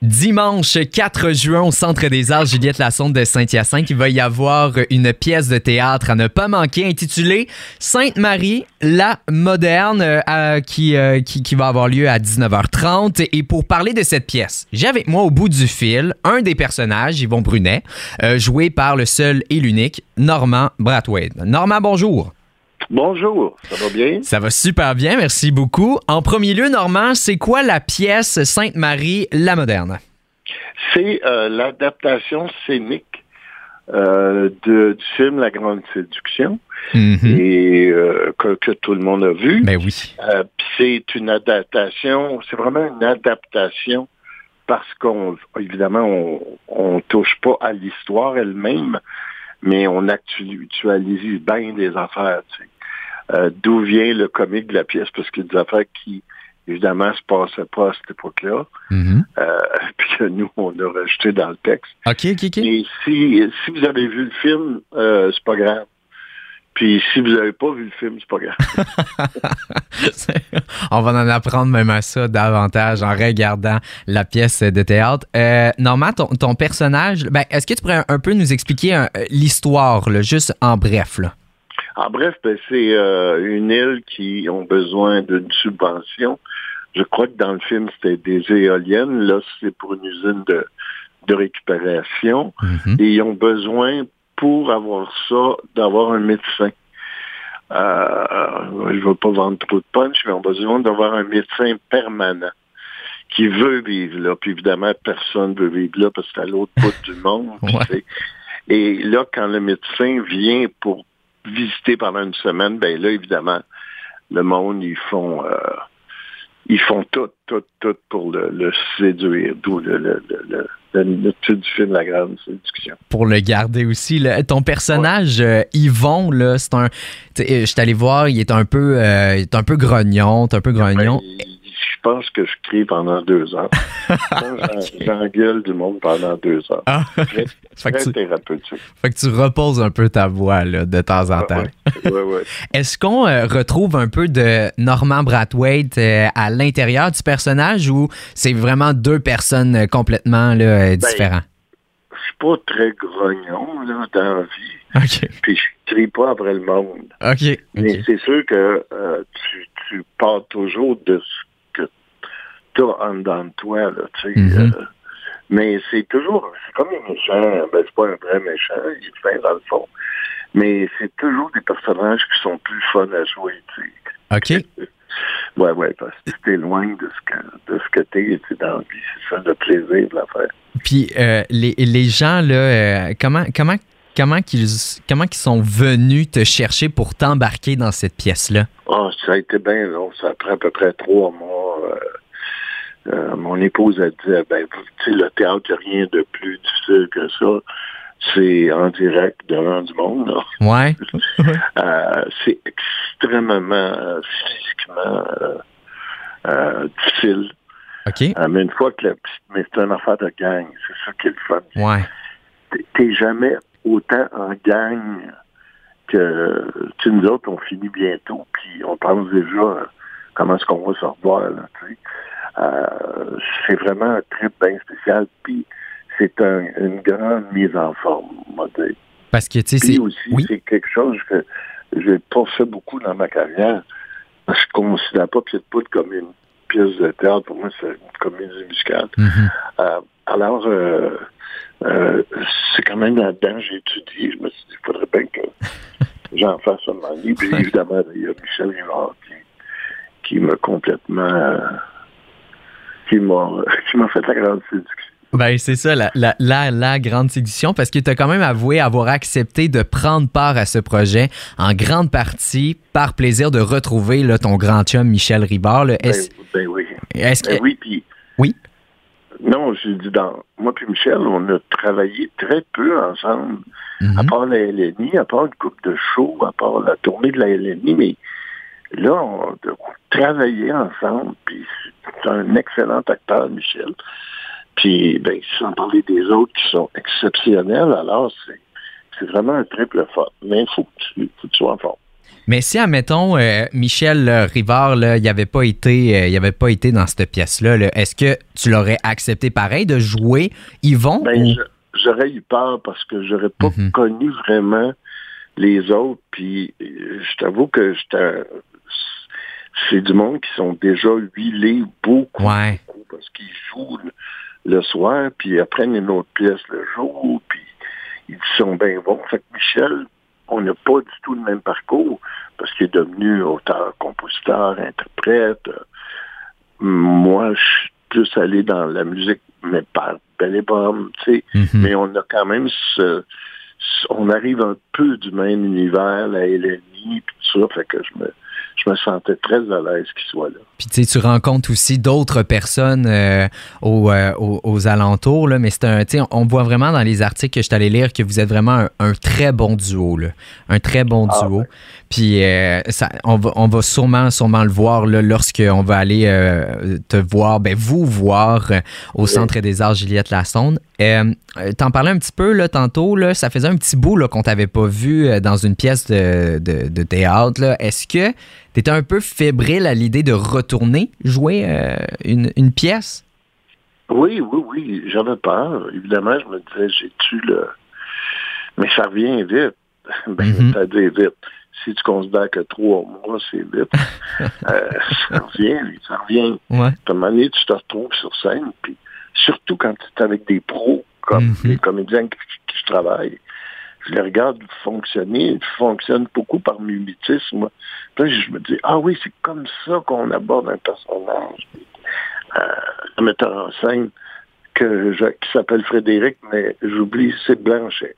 Dimanche 4 juin au Centre des Arts Juliette Lassonde de Saint-Hyacinthe, il va y avoir une pièce de théâtre à ne pas manquer intitulée Sainte-Marie, la moderne, euh, qui, euh, qui, qui, va avoir lieu à 19h30. Et pour parler de cette pièce, j'ai avec moi au bout du fil un des personnages, Yvon Brunet, euh, joué par le seul et l'unique Normand Brathwaite. Normand, bonjour. Bonjour, ça va bien? Ça va super bien, merci beaucoup. En premier lieu, Normand, c'est quoi la pièce Sainte-Marie la moderne? C'est euh, l'adaptation scénique euh, de, du film La Grande Séduction Mhm. et euh, que, que tout le monde a vu. Ben oui. C'est une adaptation, c'est vraiment une adaptation parce qu'on, évidemment, on, on touche pas à l'histoire elle-même, mais on actualise bien des affaires. Tu sais. Euh, D'où vient le comique de la pièce? Parce qu'il y a des affaires qui, évidemment, se passaient pas à cette époque-là, Mhm. euh, puis que nous, on a rajouté dans le texte. OK, OK, OK. Et si, si vous avez vu le film, euh, c'est pas grave. Puis si vous n'avez pas vu le film, c'est pas grave. On va en apprendre même à ça davantage en regardant la pièce de théâtre. Euh, Normand, ton, ton personnage, ben, est-ce que tu pourrais un peu nous expliquer euh, l'histoire, juste en bref? Là? En bref, ben, c'est euh, une île qui ont besoin d'une subvention. Je crois que dans le film, c'était des éoliennes. Là, c'est pour une usine de, de récupération. Mhm. Et ils ont besoin, pour avoir ça, d'avoir un médecin. Euh, je ne veux pas vendre trop de punch, mais ils ont besoin d'avoir un médecin permanent qui veut vivre là. Puis évidemment, personne ne veut vivre là parce que c'est à l'autre bout du monde. Ouais. Et là, quand le médecin vient pour visiter pendant une semaine, ben là, évidemment, le monde, ils font euh, ils font tout, tout, tout pour le, le séduire, d'où le, le, le, le, le, le titre du film La Grande Séduction. Pour le garder aussi. là. Ton personnage, euh, Yvon, là, c'est un. euh, Je suis allé voir, il est un peu, euh, il est un peu grognon, un peu grognon. Ben, je pense que je crie pendant deux heures. J'en- J'engueule du monde pendant deux heures. Ah. Très, fait, que tu, thérapeutique. fait que tu reposes un peu ta voix là, de temps en temps. Ouais, ouais, ouais. Est-ce qu'on euh, retrouve un peu de Norman Brathwaite euh, à l'intérieur du personnage ou c'est vraiment deux personnes euh, complètement là, euh, différentes? Je suis pas très grognon là, dans la vie. OK. Puis je crie pas après le monde. Mais c'est sûr que euh, tu, tu pars toujours de ce tu en dedans de toi. Là, tu sais, Mhm. euh, mais c'est toujours, c'est comme un méchant. Ben, c'est pas un vrai méchant, il est fin dans le fond. Mais c'est toujours des personnages qui sont plus fun à jouer. Tu sais. OK. Ouais, ouais, parce que t'es loin de ce que de ce que t'es tu sais, dans. C'est ça le plaisir de l'affaire. Puis euh, les, les gens, là, euh, comment, comment, comment, qu'ils, comment qu'ils sont venus te chercher pour t'embarquer dans cette pièce-là? Ah, ça a été bien long. Ça a pris à peu près trois mois. Euh, euh, mon épouse a dit, ben, tu sais, le théâtre, il n'y a rien de plus difficile que ça. C'est en direct devant du monde. là. Ouais. Euh, c'est extrêmement euh, physiquement euh, euh, difficile. OK. Mais une fois que la, mais c'est une affaire de gang, c'est ça qui est le fun. Ouais. T'es- jamais autant en gang que tu nous autres, on finit bientôt, puis on pense déjà comment est-ce qu'on va se revoir. Là, c'est vraiment un trip bien spécial, puis c'est un- une grande mise en forme, on va dire. Parce que, tu sais, Puis c'est. aussi, Oui. c'est quelque chose que j'ai pas fait beaucoup dans ma carrière. Je ne considère pas Pied de Poudre comme une pièce de théâtre. Pour moi, c'est une comédie musicale. Mhm. Euh, alors, euh, euh, c'est quand même là-dedans j'ai étudié. Je me suis dit, il faudrait bien que j'en fasse un moment. Puis évidemment, il y a Michel Rivard qui, qui m'a complètement... qui m'a fait la grande séduction. Ben, c'est ça, la, la, la, la grande séduction, parce que tu as quand même avoué avoir accepté de prendre part à ce projet en grande partie par plaisir de retrouver là, ton grand chum Michel Ribard. là. Ben, ben oui. est-ce que. Ben oui, puis... Oui? Non, j'ai dit dans... Moi puis Michel, on a travaillé très peu ensemble. Mhm. À part la LNI, à part une coupe de show, à part la tournée de la LNI, mais là, on, on travaillait ensemble, puis c'est un excellent acteur, Michel. Puis, ben, sans parler des autres qui sont exceptionnels, alors c'est vraiment un triple fort. Mais il faut, que tu, faut que tu sois en forme. Mais si, admettons, euh, Michel Rivard, il n'avait pas été, euh, il avait pas été dans cette pièce-là, est-ce que tu l'aurais accepté pareil de jouer Yvon? Ben, j'aurais eu peur parce que j'aurais pas mhm. connu vraiment les autres. Puis je t'avoue que c'est du monde qui sont déjà huilés beaucoup, beaucoup parce qu'ils jouent le, soir, puis apprennent une autre pièce le jour, puis ils sont bien bons. Fait que Michel, on n'a pas du tout le même parcours parce qu'il est devenu auteur, compositeur, interprète. Moi, je suis plus allé dans la musique, mais par bel et tu sais. Mm-hmm. Mais on a quand même ce, on arrive un peu du même univers, la LNI, puis tout ça, fait que je me, je me sentais très à l'aise qu'il soit là. Puis tu sais, tu rencontres aussi d'autres personnes euh, euh, aux, alentours, là, mais c'est un, tu sais, on voit vraiment dans les articles que je t'allais lire que vous êtes vraiment un, très bon duo, là. un très bon ah, duo. Puis euh, ça, on, va, on va sûrement, sûrement le voir là, lorsqu'on va aller te voir, ben vous voir au Centre des Arts Juliette Lassonde. T'en parlais un petit peu là, tantôt, là, ça faisait un petit bout là, qu'on t'avait pas vu dans une pièce de, de, de théâtre. Est-ce que tu étais un peu fébrile à l'idée de retourner jouer euh, une, pièce? Oui, oui, oui. J'avais peur. Évidemment, je me disais, j'ai-tu le. Mais ça revient vite. Ben, mm ça dit vite. Si tu considères que trois mois, c'est vite, euh, ça revient, ça revient. Ouais. À un moment donné, tu te retrouves sur scène, puis surtout quand tu es avec des pros, comme mm-hmm. les comédiens qui, qui travaillent je les regarde fonctionner, ils fonctionnent beaucoup par mimétisme. Puis je me dis, ah oui, c'est comme ça qu'on aborde un personnage. Euh, un metteur en scène que qui s'appelle Frédéric, mais j'oublie, c'est Blanchet.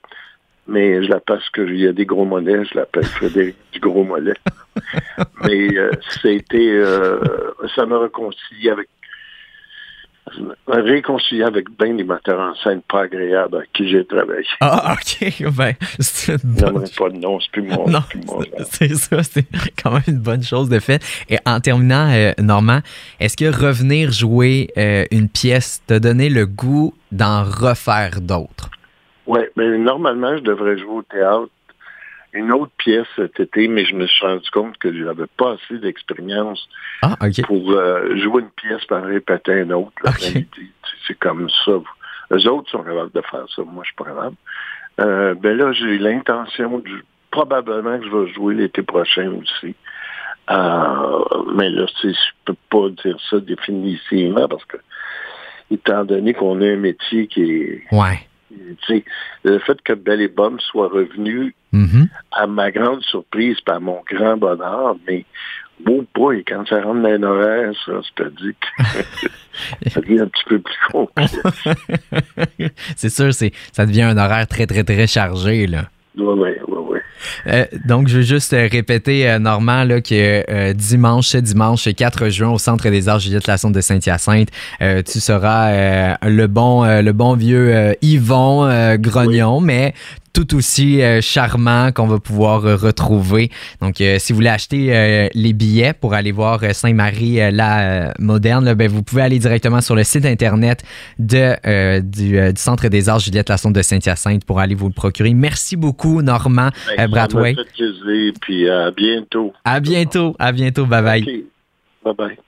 Mais je l'appelle parce qu'il y a des gros mollets, je l'appelle Frédéric du gros mollet. mais euh, c'était, euh, ça me réconcilie avec réconcilier avec bien des metteurs en scène pas agréables avec qui j'ai travaillé. Ah, OK. Ben, c'est pas de nom, c'est plus mon, non, C'est ça, c'est quand même une bonne chose de fait. Et en terminant, euh, Normand, est-ce que revenir jouer euh, une pièce t'a donné le goût d'en refaire d'autres? Oui, mais normalement, je devrais jouer au théâtre une autre pièce cet été, mais je me suis rendu compte que je n'avais pas assez d'expérience ah, pour euh, jouer une pièce par répéter une autre. C'est comme ça. Les autres sont capables de faire ça. Moi, je suis pas capable. Euh, ben là, j'ai l'intention de probablement que je vais jouer l'été prochain aussi. Euh, mais là, je peux pas dire ça définitivement parce que étant donné qu'on a un métier qui est ouais le fait que Belle et Bum soit revenu, mm-hmm. à ma grande surprise, pas à mon grand bonheur, mais beau boy, quand ça rentre dans un horaire, ça, je te dis que ça devient un petit peu plus compliqué. c'est sûr, ça devient un horaire très, très, très chargé, là. Oui, oui, oui. Euh, donc, je veux juste euh, répéter, euh, Normand, là, que dimanche, ce dimanche 4 juin, au Centre des Arts Juliette Lassonde de Saint-Hyacinthe, tu seras le bon le bon vieux Yvon Grognon, mais tout aussi euh, charmant qu'on va pouvoir euh, retrouver. Donc, euh, si vous voulez acheter les billets pour aller voir Saint-Marie la moderne, ben, vous pouvez aller directement sur le site internet de, du, Centre des Arts Juliette Lassonde de Saint-Hyacinthe pour aller vous le procurer. Merci beaucoup, Normand Bradway. puis à bientôt. À bientôt. À bientôt. Bye bye. Bye bye.